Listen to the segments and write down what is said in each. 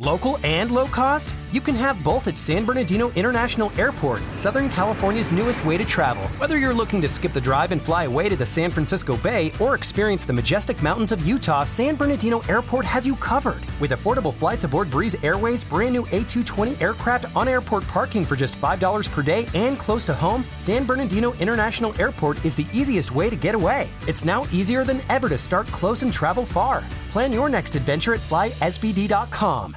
Local and low cost? You can have both at San Bernardino International Airport, Southern California's newest way to travel. Whether you're looking to skip the drive and fly away to the San Francisco Bay or experience the majestic mountains of Utah, San Bernardino Airport has you covered. With affordable flights aboard Breeze Airways' brand new A220 aircraft on airport parking for just $5 per day and close to home, San Bernardino International Airport is the easiest way to get away. It's now easier than ever to start close and travel far. Plan your next adventure at flysbd.com.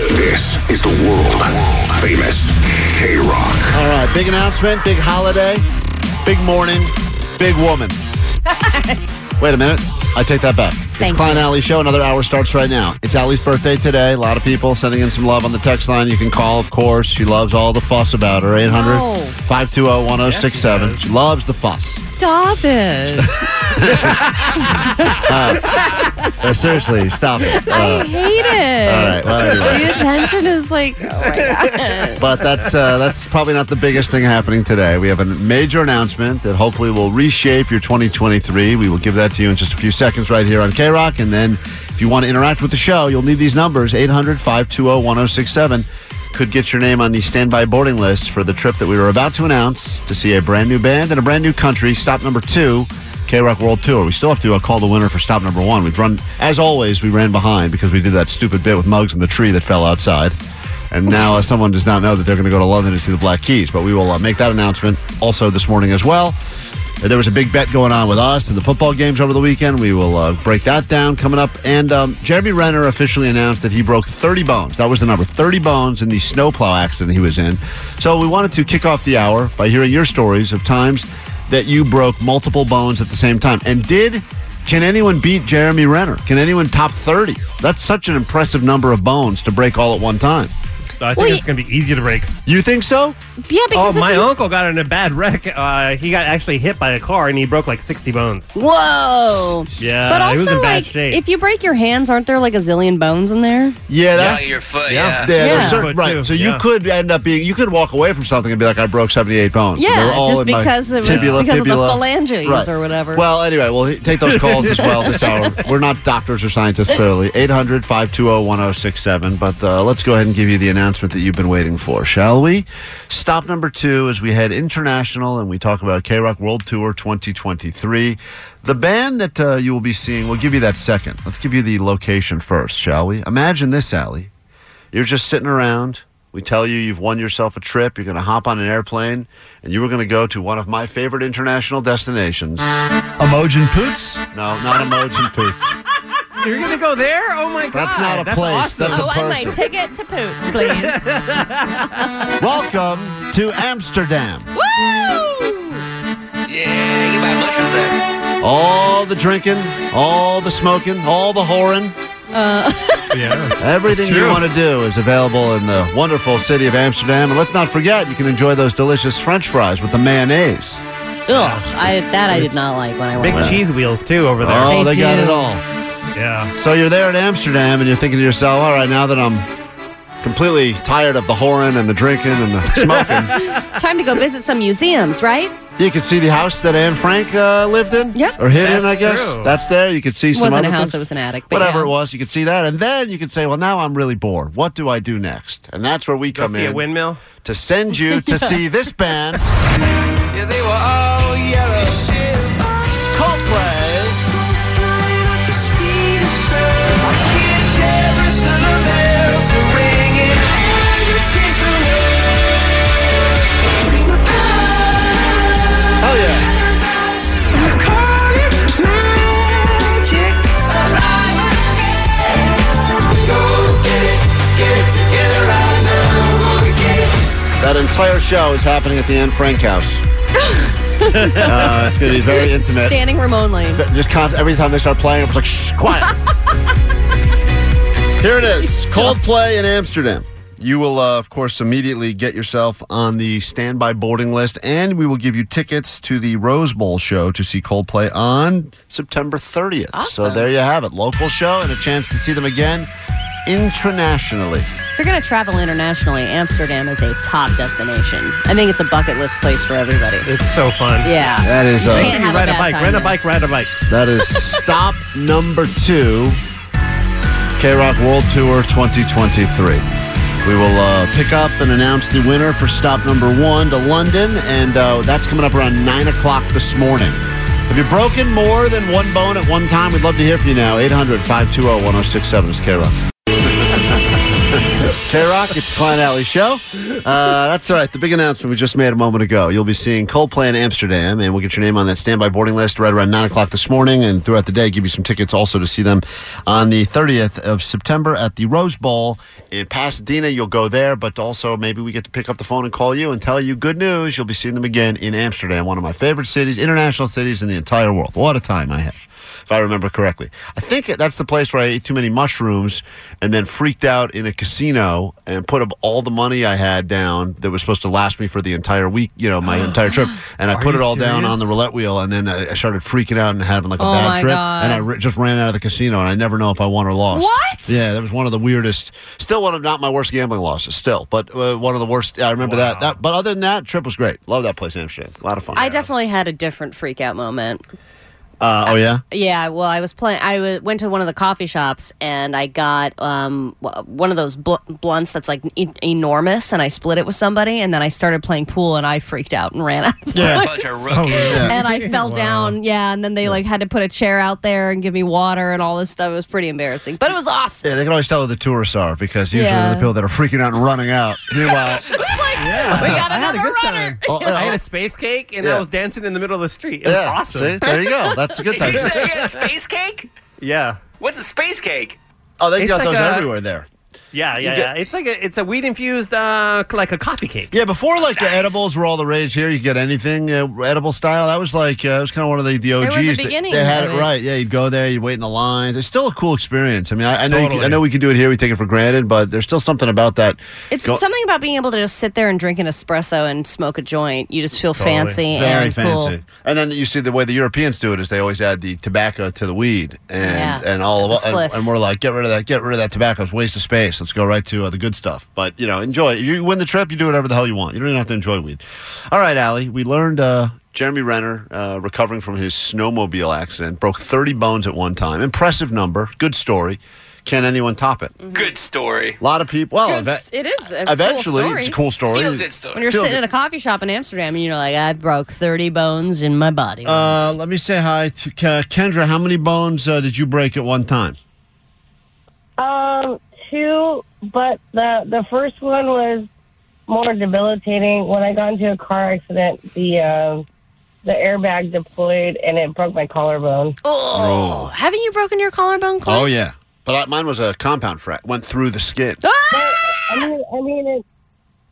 This is the world famous K Rock. All right, big announcement, big holiday, big morning, big woman. Wait a minute. I take that back. Thank it's Klein you. Alley Show. Another hour starts right now. It's Allie's birthday today. A lot of people sending in some love on the text line. You can call, of course. She loves all the fuss about her. 800 No. 520 1067. She loves the fuss. Stop it. Uh, seriously, stop it. I Uh, hate it. all right. Well, anyway. The attention is like, oh my God. But that's uh, that's probably not the biggest thing happening today. We have a major announcement that hopefully will reshape your 2023. We will give that to you in just a few seconds right here on K Rock. And then if you want to interact with the show, you'll need these numbers 800 520 1067. Could get your name on the standby boarding list for the trip that we were about to announce to see a brand new band and a brand new country. Stop number two. K Rock World Tour. We still have to uh, call the winner for stop number one. We've run, as always, we ran behind because we did that stupid bit with Mugs and the tree that fell outside. And now uh, someone does not know that they're going to go to London to see the Black Keys. But we will uh, make that announcement also this morning as well. Uh, There was a big bet going on with us and the football games over the weekend. We will uh, break that down coming up. And um, Jeremy Renner officially announced that he broke 30 bones. That was the number 30 bones in the snowplow accident he was in. So we wanted to kick off the hour by hearing your stories of times that you broke multiple bones at the same time. And did can anyone beat Jeremy Renner? Can anyone top 30? That's such an impressive number of bones to break all at one time. I think Well, it's going to be easy to break. You think so? Yeah, Oh, because if my you- uncle got in a bad wreck. Uh, he got actually hit by a car and he broke like 60 bones. Whoa. Yeah, But he was also, in bad like, shape. if you break your hands, aren't there like a zillion bones in there? Yeah, that's Yeah, your foot. Yeah. Yeah. Yeah, there's Yeah. certain, Foot, right. too. So you Yeah. could end up being, you could walk away from something and be like, I broke 78 bones. And they Yeah, all just in my because it was tibula, because fibula. of the phalanges Right. or whatever. Well, anyway, we'll he- take those calls as well this hour. We're not doctors or scientists, clearly. 800 520 1067. But uh, let's go ahead and give you the announcement that you've been waiting for, shall we? Stop number two as we head international and we talk about K Rock World Tour 2023. The band that uh, you will be seeing, we'll give you that second. Let's give you the location first, shall we? Imagine this, Allie. You're just sitting around. We tell you you've won yourself a trip. You're going to hop on an airplane, and you were going to go to one of my favorite international destinations. Imogen Poots? No, not Imogen Poots. You're going to go there? Oh my God. That's not a place. awesome. That's a oh, and my person. ticket to Poots, please. Welcome to Amsterdam. Woo! Yeah, you buy mushrooms there. All the drinking, all the smoking, all the whoring. Uh. Yeah. Everything you want to do is available in the wonderful city of Amsterdam. And let's not forget, you can enjoy those delicious French fries with the mayonnaise. Ugh, I, that I did not like when I went. Big went. cheese wheels, too, over there. Oh, they, They got it all. Yeah. So you're there in Amsterdam and you're thinking to yourself, all right, now that I'm completely tired of the whoring and the drinking and the smoking, Time to go visit some museums, right? you could see the house that Anne Frank uh, lived in Yep. or hid in, I guess. true. That's there. You could see It some wasn't a other house; things. it was an attic. But Whatever yeah. it was, you could see that. And then you could say, well, now I'm really bored. What do I do next? And that's where we Go come see a in windmill. to send you to see this band, Yeah, they were oh Yeah, That show is happening at the Anne Frank house. uh, it's going to be very intimate. Standing room only. Just con- every time they start playing, it's like, shh, quiet. Here it is Coldplay in Amsterdam. You will, uh, of course, immediately get yourself on the standby boarding list, and we will give you tickets to the Rose Bowl show to see Coldplay on September 30th. So there you have it. Local show and a chance to see them again internationally. If you're going to travel internationally, Amsterdam is a top destination. I think it's a bucket list place for everybody. It's so fun. Yeah. That is uh, Can't have a ride a bad bike, time rent a there. bike, ride a bike. that is stop number two, K Rock World Tour 2023. We will uh, pick up and announce the winner for stop number one to London, and uh, that's coming up around 9 o'clock this morning. Have you broken more than one bone at one time? We'd love to hear from you now. 800 520 1067 is K Rock. K Rock, it's Klein Alley Show. Uh, that's all right. The big announcement we just made a moment ago. You'll be seeing Coldplay in Amsterdam, and we'll get your name on that standby boarding list right around 9 o'clock this morning. And throughout the day, give you some tickets also to see them on the 30th of September at the Rose Bowl in Pasadena. You'll go there, but also maybe we get to pick up the phone and call you and tell you good news. You'll be seeing them again in Amsterdam, one of my favorite cities, international cities in the entire world. What a time I had if I remember correctly. I think that's the place where I ate too many mushrooms and then freaked out in a casino and put up all the money I had down that was supposed to last me for the entire week, you know, my entire trip. And I Are put it you all down on the roulette wheel. And then I I started freaking out and having like a Oh bad my trip. God. And I ri- just ran out of the casino and I never know if I won or lost. What? Yeah, that was one of the weirdest. Still one of not my worst gambling losses. Still, but uh, one of the worst. I remember that. That. But other than that, trip was great. Love that place in Amsterdam. A lot of fun. I definitely had a different freak out moment. Uh, oh yeah. Yeah, well, I was playing. I w- went to one of the coffee shops and I got um, one of those bl- blunts that's like e- enormous, and I split it with somebody, and then I started playing pool, and I freaked out and ran out. Yeah. Bunch of rookies. Yeah. and I fell down. Yeah, and then they like had to put a chair out there and give me water and all this stuff. It was pretty embarrassing, but it was awesome. Yeah, they can always tell who the tourists are because usually Yeah. they're the people that are freaking out and running out. Meanwhile, We got I had a another good runner. time. Oh, I had oh. a space cake and Yeah. I was dancing in the middle of the street. It was yeah, awesome. see, there you go. That's a good time. You said you had a space cake? Yeah. What's a space cake? Oh, they It's got like those a- everywhere there. Yeah, yeah, get- yeah. It's like a it's a weed infused uh like a coffee cake. Yeah, before like the edibles were all the rage here, you get anything uh, edible style. That was like uh, it was kind of one of the, the were OGs. the They- beginning they had it it. right. Yeah, you'd go there, you'd wait in the line. It's still a cool experience. I mean, I, I know you could, I know we could do it here. We take it for granted, but there's still something about that. It's Go- something about being able to just sit there and drink an espresso and smoke a joint. You just feel Totally. fancy Very and fancy. cool. And then you see the way the Europeans do it is they always add the tobacco to the weed, and Yeah. and all of The us, and, and we're like, get rid of that, get rid of that tobacco. It's a waste of space. Let's go right to uh, the good stuff. But you know, enjoy. You win the trip, you do whatever the hell you want. You don't even have to enjoy weed. All right, Allie, we learned. Uh, Jeremy Renner, uh, recovering from his snowmobile accident, broke 30 bones at one time. Impressive number. Good story. Can anyone top it? Good story. A lot of people. Well, Good- eve- it is a eventually, cool story. it's a cool story. Feel good story. When you're Feel sitting good. in a coffee shop in Amsterdam and you're like, I broke 30 bones in my body. Uh, let me say hi to Kendra. How many bones uh, did you break at one time? Um, two, but the the first one was more debilitating. When I got into a car accident, the um the airbag deployed and it broke my collarbone. oh, haven't you broken your collarbone, Clint? Oh yeah, but I, mine was a compound fracture. Went through the skin. Ah! I mean, I mean, it,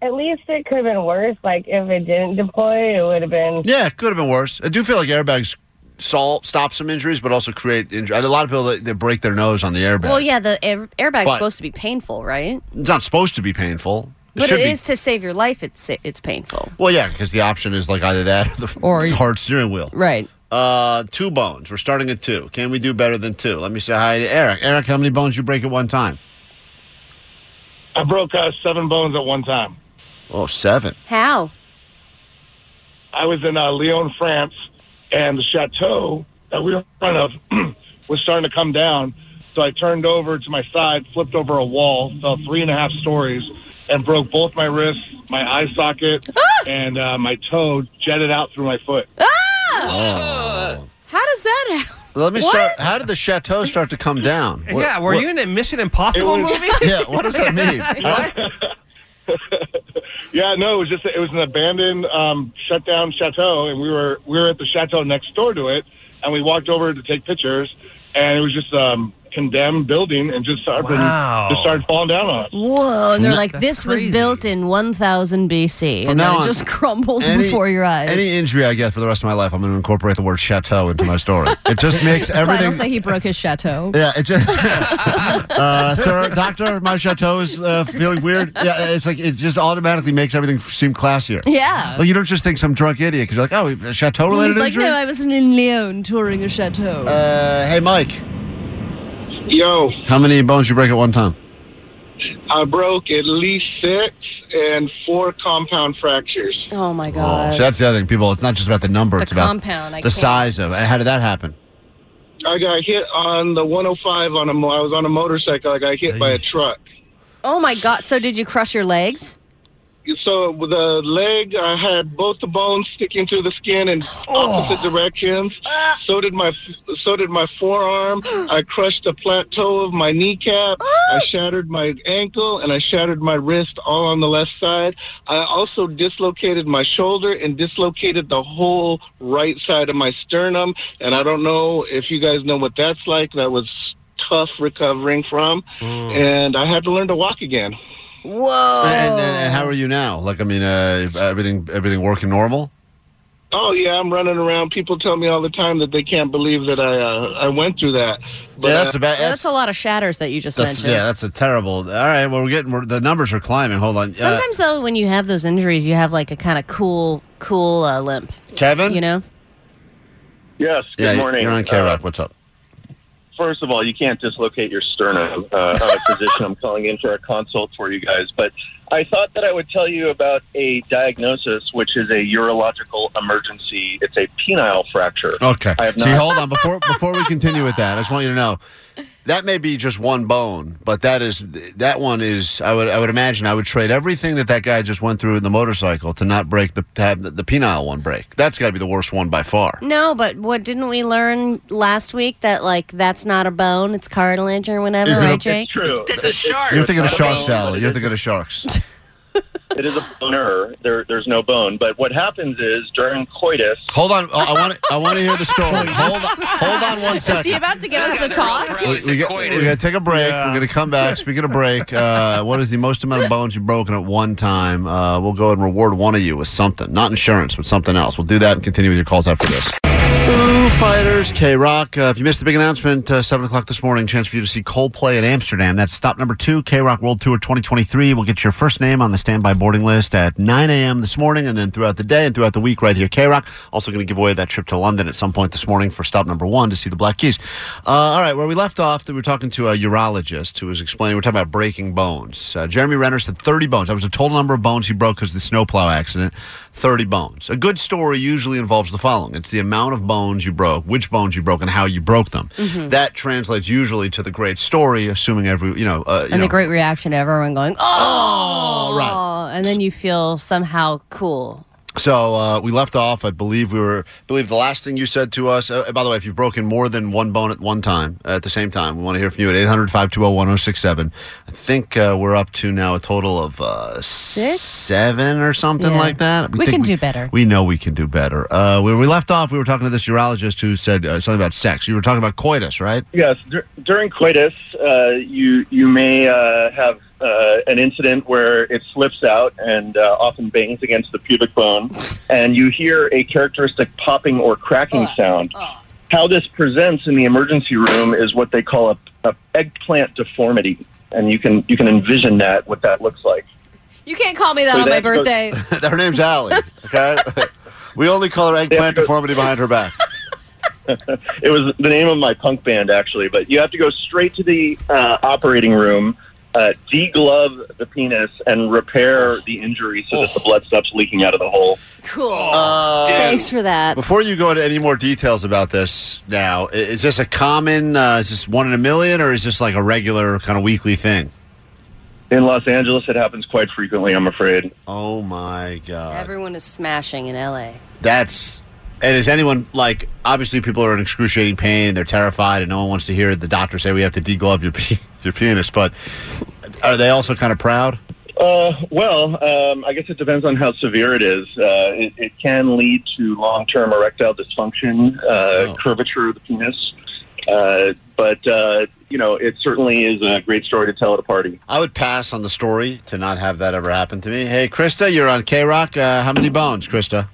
at least it could have been worse. Like if it didn't deploy, it would have been. Yeah, it could have been worse. I do feel like airbags sol- stop some injuries, but also create injury. A lot of people that, that break their nose on the airbag. Well, yeah, the air, airbag's But- supposed to be painful, right? it's not supposed to be painful. It But should it be. is to save your life. It's it's painful, Well, yeah, because the option is like either that or the Or- hard steering wheel. right? Uh, two bones. We're starting at two. Can we do better than two? Let me say hi to Eric. Eric, how many bones you break at one time? I broke uh, seven bones at one time. Oh, seven. How? I was in uh, Lyon, France, and the chateau that we were in front of was starting to come down. So I turned over to my side, flipped over a wall, fell three and a half stories, and broke both my wrists, my eye socket, and uh, my toe jetted out through my foot. Oh. How does that happen? Let me What? start. How did the chateau start to come down? What- yeah, were what- you in a Mission Impossible was- movie? Yeah, what does that mean? Yeah, no, it was just it was an abandoned, um, shut down chateau, and we were we were at the chateau next door to it, and we walked over to take pictures, and it was just um, condemned building and just started Wow. just started falling down on us. Whoa! And they're like, That's "This crazy. was built in 1000 BC," From and now then it on, just crumbles Any- before your eyes. Any injury I get for the rest of my life, I'm going to incorporate the word chateau into my story. It just makes Clyde will everything. say he broke his chateau. Yeah, it just. uh, sir, doctor, my chateau is uh, feeling weird. Yeah, it's like it just automatically makes everything seem classier. Yeah. Like you don't just think some drunk idiot because you're like, oh, a chateau related He's like, injury. "No, I was in Lyon touring a chateau." uh, hey, Mike, Yo, how many bones you break at one time? I broke at least six and four compound fractures. oh my Oh, god! so that's the other thing, people. It's not just about the number; the it's about compound. I the can't. size of. it. How did that happen? I got hit on the 105 on a. mo- I was on a motorcycle. I got hit by a truck. Oh my god! So did you crush your legs? So with the leg, I had both the bones sticking through the skin in opposite oh. directions. Ah. So did my so did my forearm. I crushed the plateau of my kneecap. Ah. I shattered my ankle and I shattered my wrist all on the left side. I also dislocated my shoulder and dislocated the whole right side of my sternum. And I don't know if you guys know what that's like. That was tough recovering from, hmm. and I had to learn to walk again. Whoa! And, and, and how are you now? Like, I mean, uh, everything everything working normal? Oh yeah, I'm running around. People tell me all the time that they can't believe that I uh, I went through that. But yeah, that's uh, a bad. Well, that's a lot of shatters that you just That's, mentioned. yeah, that's a terrible. All right, well, we're getting we're, the numbers are climbing. Hold on, Uh, Sometimes though, when you have those injuries, you have like a kind of cool, cool uh, limp. Kevin. You know? Yes. Good yeah, morning. you're on K Rock. Uh, What's up? First of all, you can't dislocate your sternum. Uh, I'm a physician. I'm calling in for a consult for you guys. But I thought that I would tell you about a diagnosis, which is a urological emergency. It's a penile fracture. Okay. I have See, hold on before before we continue with that. I just want you to know that may be just one bone, but that is that one is. I would I would imagine I would trade everything that that guy just went through in the motorcycle to not break the to have the, the penile one break. That's got to be the worst one by far. No, but what didn't we learn last week that like that's not a bone, it's cartilage or whatever, Is it a- right, It's Jake? true. That's a shark. You're thinking of It's not shark salad. You're thinking of sharks. It is a boner. There, there's no bone. But what happens is during coitus, Hold on. I want to I want to hear the story. Hold on. Hold on one Is he about to give us the guy's a real talk? pro. We, It's we a got, coitus. we got to take a break. Yeah. We're going to come back. Speaking of break, uh, what is the most amount of bones you've broken at one time? Uh, we'll go ahead and reward one of you with something. Not insurance, but something else. We'll do that and continue with your calls after this. Foo Fighters, K Rock. Uh, if you missed the big announcement, uh, 7 o'clock this morning, chance for you to see Coldplay in Amsterdam. That's stop number two, K Rock World Tour 2023. We'll get your first name on the standby boarding list at 9 a.m. this morning and then throughout the day and throughout the week right here, K Rock. Also going to give away that trip to London at some point this morning for stop number one to see the Black Keys. Uh, all right, where we left off, we were talking to a urologist who was explaining, we're talking about breaking bones. Uh, Jeremy Renner said 30 bones. That was the total number of bones he broke because of the snowplow accident. 30 bones. A good story usually involves the following it's the amount of bones you broke, which bones you broke, and how you broke them. That translates usually to the great story, assuming every, you know. Uh, you And know the great reaction to everyone going, "Oh!" right. And then you feel somehow cool. So uh, we left off. I believe we were. I believe the last thing you said to us. Uh, by the way, if you've broken more than one bone at one time uh, at the same time, we want to hear from you at 800-520-1067. I think uh, we're up to now a total of uh, Six? seven or something Yeah. like that. We think can do better. We know we can do better. Uh, where we left off, we were talking to this urologist who said uh, something about sex. You were talking about coitus, right? Yes, dur- during coitus, uh, you you may uh, have uh, an incident where it slips out and uh, often bangs against the pubic bone, and you hear a characteristic popping or cracking sound. How this presents in the emergency room is what they call a, a eggplant deformity, and you can you can envision that what that looks like. You can't call me that So on my that's the- birthday. her name's Allie. Okay, we only call her eggplant deformity behind her back. It was the name of my punk band, actually. But you have to go straight to the uh, operating room, uh, deglove the penis, and repair the injury so that the blood stops leaking out of the hole. cool. Uh, Thanks for that. Before you go into any more details about this, now is this a common? Uh, is this one in a million, or is this like a regular kind of weekly thing? In Los Angeles, it happens quite frequently, I'm afraid. Oh my god, Everyone is smashing in LA. that's. And is anyone like? Obviously, people are in excruciating pain and they're terrified, and no one wants to hear the doctor say we have to deglove your pe- your penis. But are they also kind of proud? Uh, well, um, I guess it depends on how severe it is. Uh, it, it can lead to long-term erectile dysfunction, uh, Oh. curvature of the penis. Uh, but uh, you know, it certainly is a great story to tell at a party. I would pass on the story to not have that ever happen to me. Hey, Krista, you're on K Rock. Uh, how many bones, Krista?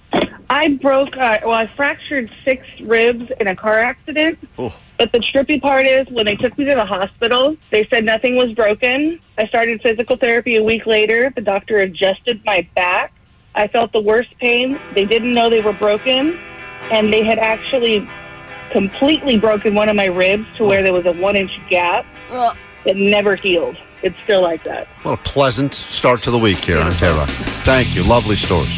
I broke, uh, well, I fractured six ribs in a car accident. Oh. But the trippy part is when they took me to the hospital, they said nothing was broken. I started physical therapy a week later. The doctor adjusted my back. I felt the worst pain. They didn't know they were broken, and they had actually completely broken one of my ribs to where there was a one inch gap that never healed. It's still like that. What a pleasant start to the week here on K Rock. Thank you. Lovely stories.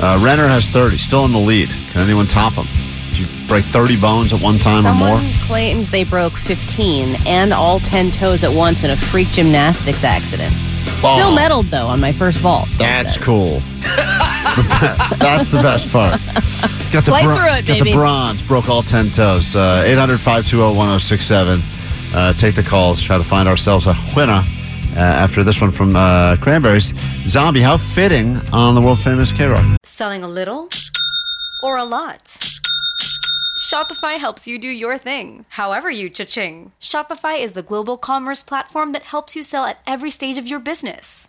Uh, Renner has 30, still in the lead. Can anyone top him? Did you break 30 bones at one time or more? Someone claims they broke 15 and all 10 toes at once in a freak gymnastics accident. Oh. Still medaled, though, on my first vault. That's cool. That's the, that's the best part. Got the, Play through it, got baby. the bronze, broke all 10 toes. Uh, 800 520 1067. Uh, Take the calls, try to find ourselves a winner uh, after this one from uh, Cranberries. Zombie, how fitting on the world famous K Rock. Selling a little or a lot? Shopify helps you do your thing, however you cha-ching. Shopify is the global commerce platform that helps you sell at every stage of your business.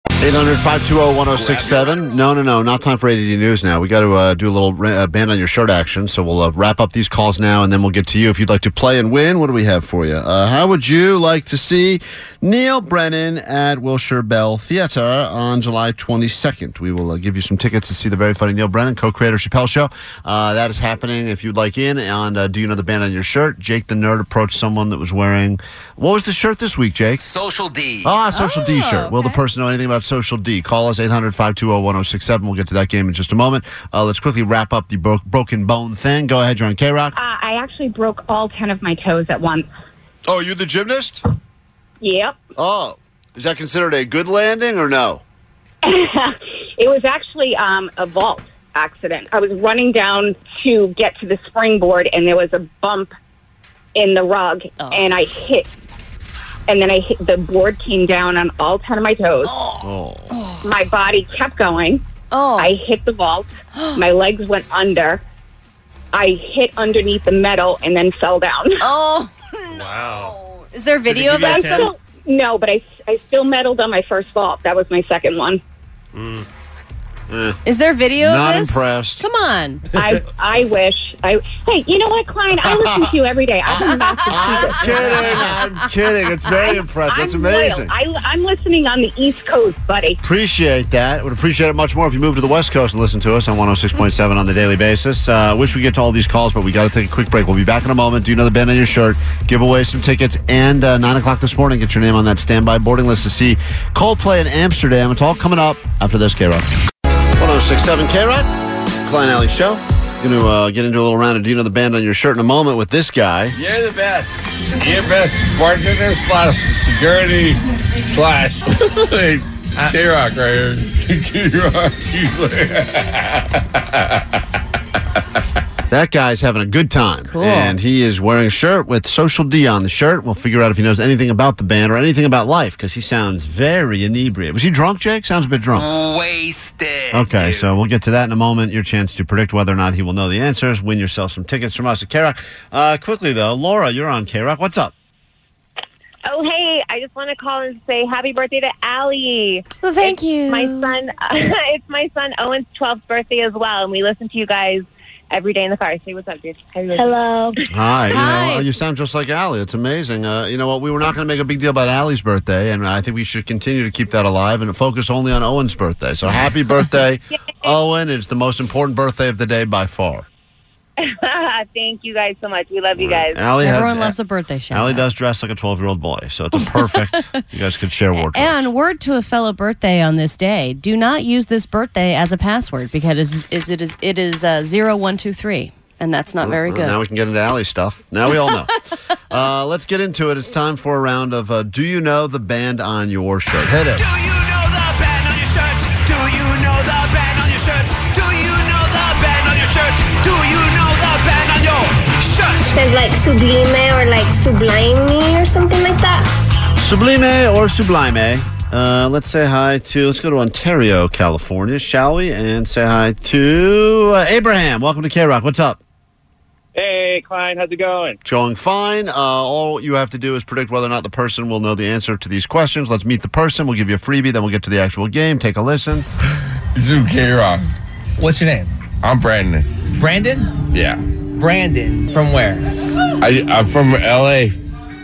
800 520 1067. No, no, no. Not time for ADD News now. We got to uh, do a little uh, band on your shirt action. So we'll uh, wrap up these calls now and then we'll get to you. If you'd like to play and win, what do we have for you? Uh, how would you like to see Neal Brennan at Wilshire Ebell Theater on July 22nd? We will uh, give you some tickets to see the very funny Neal Brennan, co creator Chappelle Show. Uh, that is happening if you'd like in. And uh, do you know the band on your shirt? Jake the Nerd approached someone that was wearing. What was the shirt this week, Jake? Social D. Ah, Social D shirt. Will the person know anything about Social D? Call us 800 520 1067. We'll get to that game in just a moment. Uh, let's quickly wrap up the bro- broken bone thing. Go ahead, you're on K Rock. Uh, I actually broke all 10 of my toes at once. Oh, you the gymnast? Yep. Oh, is that considered a good landing or no? it was actually um, a vault accident. I was running down to get to the springboard, and there was a bump in the rug, and I hit. And then I hit, the board came down on all 10 of my toes. Oh. My body kept going. Oh. I hit the vault. my legs went under. I hit underneath the metal and then fell down. Oh, Wow. Is there video of that? still, no, but I, I still medaled on my first vault. That was my second one. Mm. Is there video Not of this? impressed. Come on. I I wish. I hey, you know what, Klein? I listen to you every day. I'm in Massachusetts. kidding. I'm kidding. It's very impressive. That's I'm amazing. loyal. I, I'm listening on the East Coast, buddy. Appreciate that. Would appreciate it much more if you moved to the West Coast and listened to us on 106.7 on the daily basis. Uh, wish we get to all these calls, but we got to take a quick break. We'll be back in a moment. Do another know the band on your shirt? Give away some tickets. And uh, 9 o'clock this morning, get your name on that standby boarding list to see Coldplay in Amsterdam. It's all coming up after this, K Rock. 1067 K Rock, Klein Alley Show. Going to uh, get into a little round of Do you know the band on your shirt in a moment with this guy. You're the best. You're best bartender slash security slash K Rock right here. That guy's having a good time. Cool. And he is wearing a shirt with Social D on the shirt. We'll figure out if he knows anything about the band or anything about life because he sounds very inebriated. Was he drunk, Jake? Sounds a bit drunk. Wasted. Okay, so we'll get to that in a moment. Your chance to predict whether or not he will know the answers. Win yourself some tickets from us at K Rock. Uh, quickly, though, Laura, you're on K Rock. What's up? Oh, hey, I just want to call and say happy birthday to Allie. Well, thank you. My son, it's my son Owen's 12th birthday as well, and we listen to you guys every day in the car. Say what's up, dude. Hello. Hi. You, know, you sound just like Allie. It's amazing. Uh, you know what? We were not going to make a big deal about Allie's birthday, and I think we should continue to keep that alive and focus only on Owen's birthday. So happy birthday, Owen. It's the most important birthday of the day by far. Thank you guys so much. We love you guys. Allie had- Everyone loves a birthday shout. Allie does dress like a 12 year old boy, so it's a perfect. you guys could share wardrobe. And word to a fellow birthday on this day: Do not use this birthday as a password because it is it is it is uh, zero one two three, and that's not very good. Now we can get into Allie stuff. Now we all know. uh, let's get into it. It's time for a round of uh, Do You Know the Band on Your Shirt? Hit it. Do you know the band on your shirt? Do you know the band on your shirt? Do you know the band on your shirt? Do you says like sublime or like sublime or something like that. Sublime or Sublime. Uh, let's say hi to, let's go to Ontario, California, shall we? And say hi to uh, Abraham. Welcome to K Rock. What's up? Hey, Klein, how's it going? Going fine. Uh, all you have to do is predict whether or not the person will know the answer to these questions. Let's meet the person. We'll give you a freebie. Then we'll get to the actual game. Take a listen. Zoo K Rock. What's your name? I'm Brandon. Brandon? Yeah. Brandon. From where? I, I'm from LA.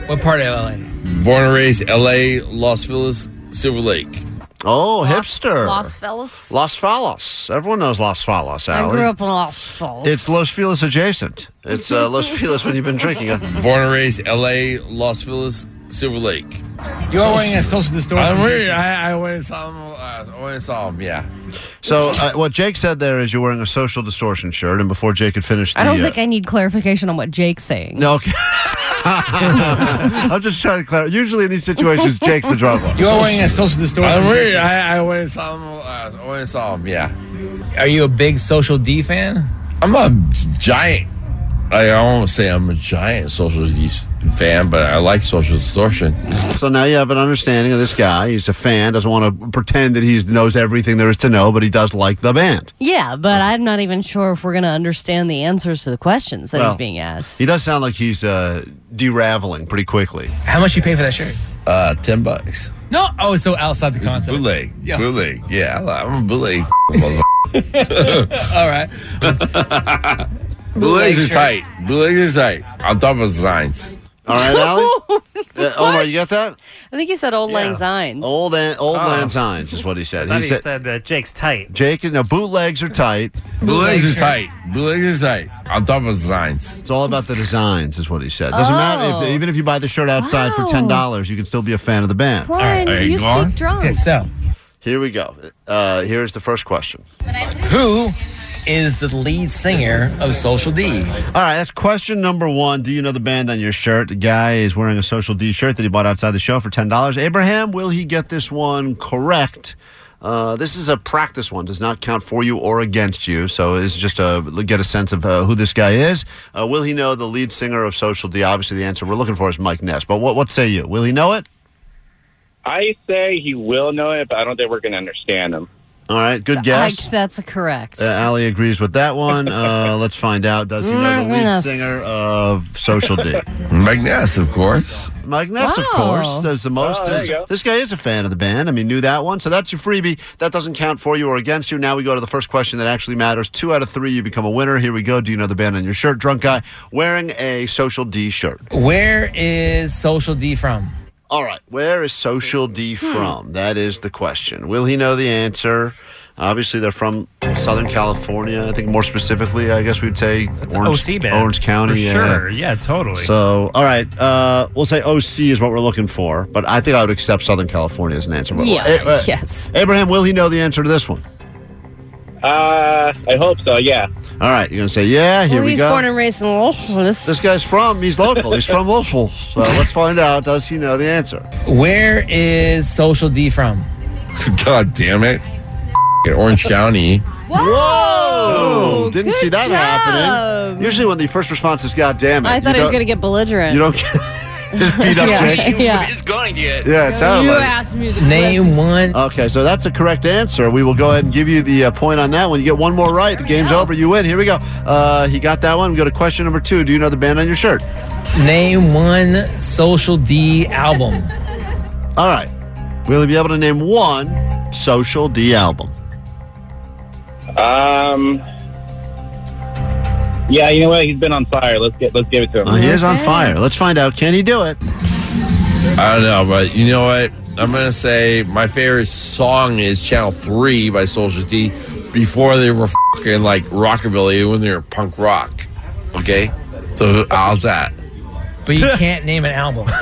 What part of LA? Born and raised LA, Los Feliz, Silver Lake. Oh, hipster. Los Feliz. Los Feliz. Everyone knows Los Feliz, I grew up in Los Feliz. It's Los Feliz adjacent. It's uh, Los Feliz when you've been drinking it. Born and raised LA, Los Feliz, Silver Lake. You are wearing a social distortion. I'm wearing, I, I went and saw him. Uh, I went saw him. Yeah. So uh, what Jake said there is you're wearing a social distortion shirt, and before Jake had finished the, I don't uh, think I need clarification on what Jake's saying. No, okay. I'm just trying to clarify. Usually in these situations, Jake's the drunk one. You are wearing a social distortion. I'm wearing, I, I went and saw him. Uh, I went saw him. Yeah. Are you a big Social D fan? I'm a giant. I won't say I'm a giant social Dis- fan, but I like social distortion. So now you have an understanding of this guy. He's a fan. Doesn't want to pretend that he knows everything there is to know, but he does like the band. Yeah, but I'm not even sure if we're going to understand the answers to the questions that Well, he's being asked. He does sound like he's uh, deraveling pretty quickly. How much you pay for that shirt? Uh, ten bucks. No. Oh, so outside the It's concept. bootleg. Yeah. Bootleg. Yeah, I'm a bootleg. All right. Bootlegs are shirt. tight. Bootlegs are tight. On top of designs. All right, Allie? Uh, Omar, you got that? I think he said Old Lang Synes. Old an, old Oh. Lang Synes is what he I said. thought He he said said uh, Jake's tight. Jake, no, bootlegs are tight. Bootlegs are tight. Bootlegs are tight. On top of designs. It's all about the designs, is what he said. Doesn't matter Oh. if even if you buy the shirt outside for ten dollars, you can still be a fan of the band. Klein, All right, you go on. speak drunk. Okay, so Here we go. Uh, here's the first question. who is the lead singer of Social D? All right, that's question number one. Do you know the band on your shirt? The guy is wearing a Social D shirt that he bought outside the show for ten dollars. Abraham, will he get this one correct? Uh, this is a practice one; does not count for you or against you. So it's just a get a sense of uh, who this guy is. Uh, will he know the lead singer of Social D? Obviously, the answer we're looking for is Mike Ness. But what what say you? Will he know it? I say he will know it, but I don't think we're going to understand him. All right, good guess. I, guess. that's a correct. Uh, Allie agrees with that one. Uh, let's find out. Does he know the lead Magnus. singer of Social D? Magnus, of course. Magnus, of Wow. course. There's the most. Oh, there you go. this guy is a fan of the band. I mean, knew that one. So that's your freebie. That doesn't count for you or against you. Now we go to the first question that actually matters. Two out of three, you become a winner. Here we go. Do you know the band on your shirt? Drunk guy wearing a Social D shirt. Where is Social D from? All right. Where is Social D from? That is the question. Will he know the answer? Obviously, they're from Southern California. I think more specifically, I guess we'd say Orange, OC band. Orange County. For yeah. sure. Yeah, totally. So, all right, uh, we'll say OC is what we're looking for, but I think I would accept Southern California as an answer. But- Yeah, uh, yes. Abraham, will he know the answer to this one? Uh, I hope so. Yeah. All right, you're gonna say yeah. Here well, we he's go. born and raised in Los this guy's from. He's local. He's from Louisville. So let's find out. Does he know the answer? Where is Social D from? God damn it. Orange County. Whoa! Didn't good see that job. happening. Usually, when the first response is "God damn it," I thought he was going to get belligerent. You don't get just beat up, Yeah, Jake. yeah. It's going to get. Yeah, it sounded you like. asked me the Name one. Okay, so that's a correct answer. We will go ahead and give you the uh, point on that one. You get one more right, the game's over. You win. Here we go. Uh, he got that one. We go to question number two. Do you know the band on your shirt? Name one Social D album. All right. Will he be able to name one Social D album? Um. Yeah, you know what? He's been on fire. Let's get let's give it to him. Uh, he is on fire. Let's find out. Can he do it? I don't know, but you know what? I'm gonna say my favorite song is Channel Three by Social D. Before they were fucking like rockabilly, when they were punk rock. Okay, so how's that? But you can't name an album.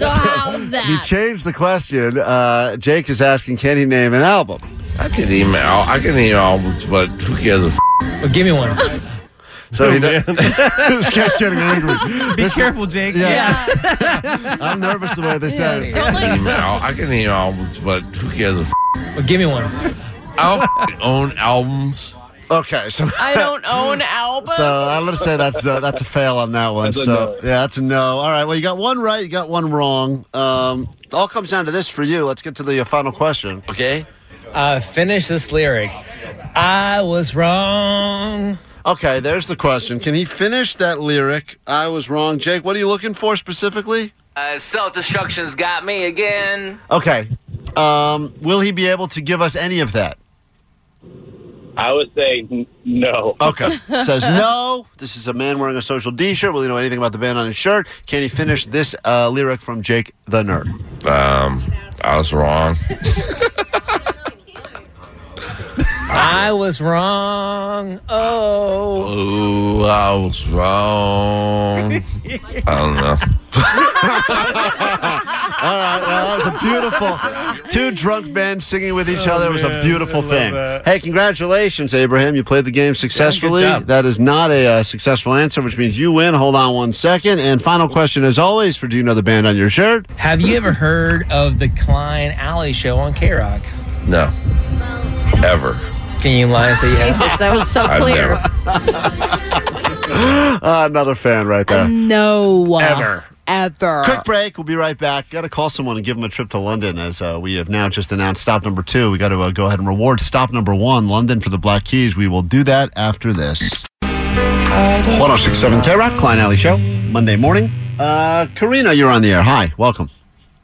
So how's He that? changed the question. Uh, Jake is asking, can he name an album? I can email. I can email, but who cares? A f- Well, give me one. So he Oh, man. this guy's getting angry. Be This- careful, Jake. Yeah. I'm nervous the way this sounds. Don't I can name al- I can name albums, but who cares? A f- Well, give me one. I don't own albums. Okay, so I don't own albums. So I'm going to say that's uh, that's a fail on that one. That's a so no. yeah, that's a no. All right. Well, you got one right. You got one wrong. Um, it all comes down to this for you. Let's get to the uh, final question. Okay. Uh, finish this lyric. I was wrong. Okay, there's the question. Can he finish that lyric? I was wrong, Jake. What are you looking for specifically? Uh, Self destruction's got me again. Okay. Um, will he be able to give us any of that? I would say n- no. Okay. Says no. This is a man wearing a social D shirt. Will he know anything about the band on his shirt? Can he finish this uh, lyric from Jake the Nerd? Um, I was wrong. I was wrong. Oh. Oh, I was wrong. I don't know. All right. Well, that was a beautiful two drunk men singing with each other. It was a beautiful thing. that. Hey, congratulations, Abraham. You played the game successfully. job. that is not a uh, successful answer, which means you win. Hold on one second. And final question, as always, for Do You Know the Band on your shirt? Have you ever heard of the Klein Alley Show on K Rock? No. Ever. Can you lie and say you have? Jesus, that was so clear. Uh, another fan right there. No. One ever. Ever. Quick break. We'll be right back. Got to call someone and give them a trip to London as uh, we have now just announced stop number two. We got to uh, go ahead and reward stop number one, London for the Black Keys. We will do that after this. 1067 K Rock, Klein Alley Show, Monday morning. Uh, Karina, you're on the air. Hi, welcome.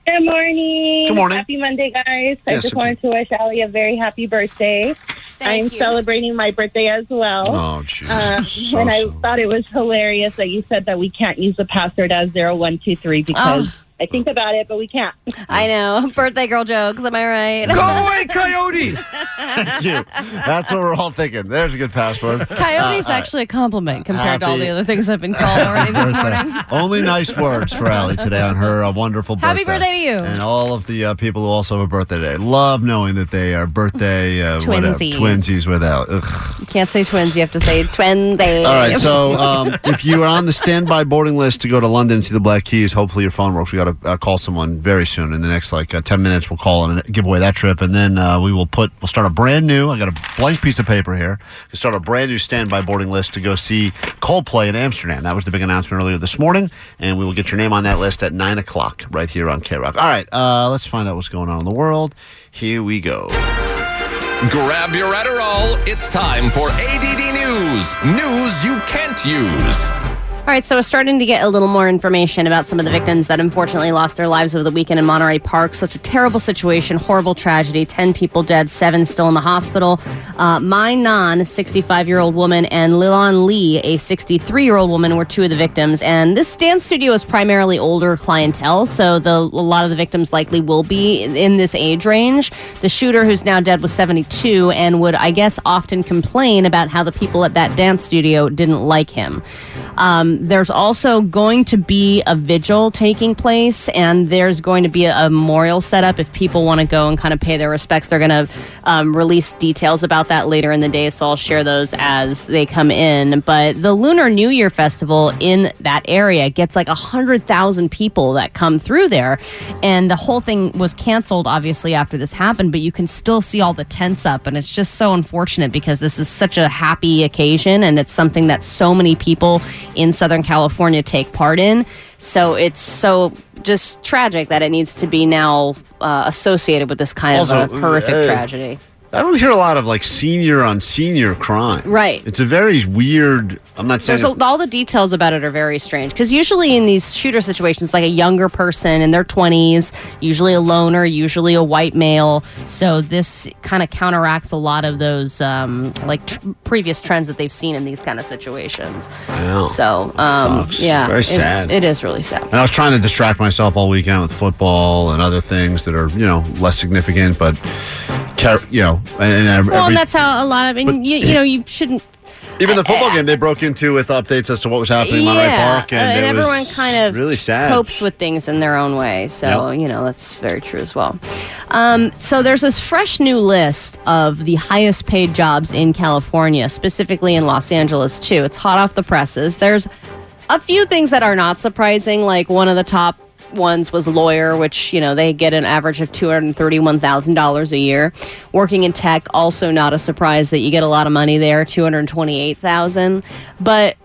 Good morning. Good morning. Happy Monday, guys. Yes, I just wanted to wish Allie a very happy birthday. I'm you. celebrating my birthday as well. Oh, jeez. Um, So and I so- thought it was hilarious that you said that we can't use the password as 0123 because Oh. I think about it, but we can't. I know. Birthday girl jokes. Am I right? Go away, coyote! Thank you. That's what we're all thinking. There's a good password. Coyote's Uh, uh, actually a compliment compared to all the other things I've been called already this morning. Only nice words for Allie today on her uh, wonderful birthday. Happy birthday to you. And all of the uh, people who also have a birthday today. Love knowing that they are birthday uh, whatever, Twinsies. twinsies without. Ugh. You can't say twins. You have to say twinsies. All right, so um, if you are on the standby boarding list to go to London and see the Black Keys, hopefully your phone works. We got got to uh, call someone very soon. In the next like uh, ten minutes, we'll call and give away that trip, and then uh, we will put we'll start a brand new. I got a blank piece of paper here. We start a brand new standby boarding list to go see Coldplay in Amsterdam. That was the big announcement earlier this morning, and we will get your name on that list at nine o'clock right here on K Rock. All right, uh, let's find out what's going on in the world. Here we go. Grab your Adderall. It's time for ADD News. News you can't use. All right, so we're starting to get a little more information about some of the victims that unfortunately lost their lives over the weekend in Monterey Park. Such a terrible situation, horrible tragedy. 10 people dead, seven still in the hospital. Uh, Mai Nan, 65 year old woman, and Lilan Li, a 63 year old woman, were two of the victims. And this dance studio is primarily older clientele, so the, a lot of the victims likely will be in this age range. The shooter, who's now dead, was 72 and would, I guess, often complain about how the people at that dance studio didn't like him. Um, there's also going to be a vigil taking place, and there's going to be a, a memorial set up if people want to go and kind of pay their respects. They're going to um, release details about that later in the day, so I'll share those as they come in. But the Lunar New Year Festival in that area gets like 100,000 people that come through there, and the whole thing was canceled, obviously, after this happened, but you can still see all the tents up, and it's just so unfortunate because this is such a happy occasion, and it's something that so many people in Southern California take part in. So it's so just tragic that it needs to be now uh, associated with this kind Also, of a horrific uh, tragedy. I don't hear a lot of like senior on senior crime. Right. It's a very weird. I'm not saying. A, all the details about it are very strange because usually in these shooter situations, like a younger person in their 20s, usually a loner, usually a white male. So this kind of counteracts a lot of those um, like tr- previous trends that they've seen in these kind of situations. Wow. So um, yeah, Very sad. It is really sad. And I was trying to distract myself all weekend with football and other things that are, you know, less significant, but, you know, and, and every, Well, and that's how a lot of, and you, you know, you shouldn't. even the football game they broke into with updates as to what was happening in Monterey Park, and, uh, and it was everyone kind of really sad. copes with things in their own way. So you know that's very true as well. Um, so there's this fresh new list of the highest paid jobs in California, specifically in Los Angeles too. It's hot off the presses. There's a few things that are not surprising. Like one of the top ones was lawyer, which you know they get an average of two hundred thirty-one thousand dollars a year. Working in tech, also not a surprise that you get a lot of money there, two hundred twenty-eight thousand. But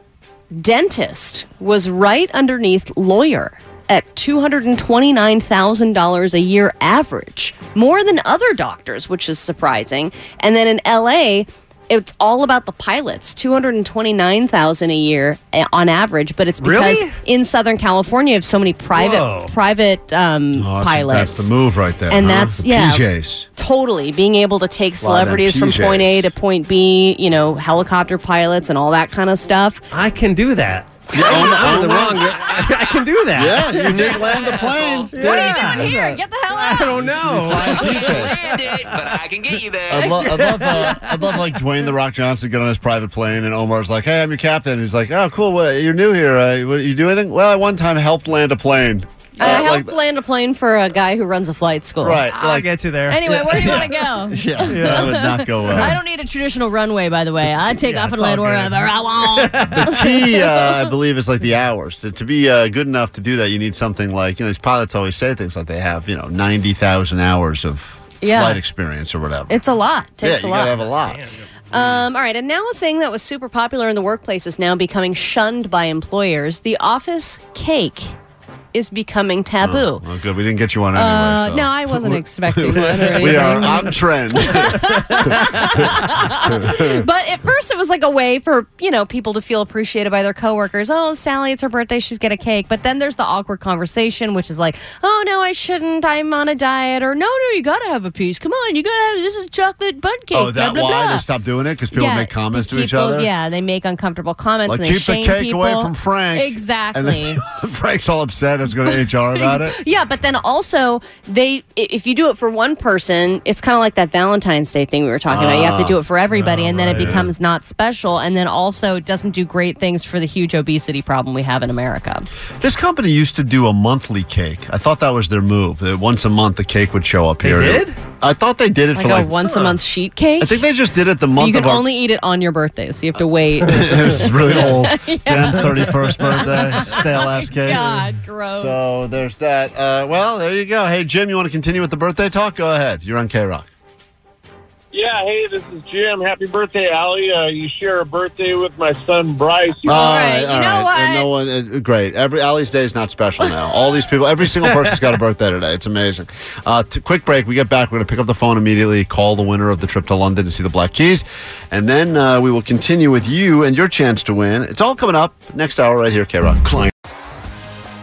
dentist was right underneath lawyer at $229,000 a year average, more than other doctors, which is surprising. And then in LA, it's all about the pilots, 229,000 a year eh, on average, but it's because Really? in Southern California you have so many private Whoa. private um, Oh, pilots. that's the move right there. And huh? that's The yeah, PJs. totally being able to take A lot of them celebrities from point A to point B, you know, helicopter pilots and all that kind of stuff. I can do that. Yeah, I'm, I'm the wrong. I can do that. Yeah, you did land the plane. What are you doing here? Get the hell out! I don't know. Land it, but I can get you there. I'd, lo- I'd love, uh, I'd love like Dwayne the Rock Johnson to get on his private plane, and Omar's like, "Hey, I'm your captain." He's like, "Oh, cool. What, you're new here. Uh, what, you do anything?" Well, I one time helped land a plane. I Uh, helped land a plane for a guy who runs a flight school. Right, I'll like- get you there. Anyway, where do you want to go? yeah, that would not go well. I don't need a traditional runway, by the way. I take Yeah, off and land wherever I want. the key, uh, I believe, is like the hours. To, to be uh, good enough to do that, you need something like you know. These pilots always say things like they have you know ninety thousand hours of Yeah. flight experience or whatever. It's a lot. yeah, Takes you a lot. gotta have a lot. Um, all right, and now a thing that was super popular in the workplace is now becoming shunned by employers. The office cake is becoming taboo. Oh, well, good. We didn't get you one anyway. Uh, so. no, I wasn't expecting one we are on trend. but at first, it was like a way for you know people to feel appreciated by their coworkers. Oh, Sally, it's her birthday; she's get a cake. But then there's the awkward conversation, which is like, oh no, I shouldn't. I'm on a diet. Or no, no, you gotta have a piece. Come on, you gotta have this is chocolate bundt cake. oh, that blah, why blah. they stopped doing it because people make comments to each other. Yeah, they make uncomfortable comments Like and they keep the shame cake people. away from Frank. Exactly. Frank's all upset. Has to go to HR about it. Yeah, but then also they if you do it for one person, it's kind of like that Valentine's Day thing we were talking about. You have to do it for everybody and then it right. becomes not special and then also doesn't do great things for the huge obesity problem we have in America. This company used to do a monthly cake. I thought that was their move. That once a month the cake would show up They here. did? I thought they did it Like for a like once a month sheet cake. I think they just did it the month you can of our. only eat it on your birthday, so you have to wait. it was really old. Damn thirty first birthday, stale ass oh cake. God, gross. Gross. So there's that. Uh, well, there you go. Hey, Jim, you want to continue with the birthday talk? Go ahead. You're on KROQ. Yeah, hey, this is Jim. Happy birthday, Allie. Uh, you share a birthday with my son Bryce. You all right, all right. And no one, uh, great. Every Allie's day is not special now. All these people, every single person's got a birthday today. It's amazing. Uh, t- quick break. We get back. We're going to pick up the phone immediately, call the winner of the trip to London to see the Black Keys, and then uh, we will continue with you and your chance to win. It's all coming up next hour right here, KROQ. Klein.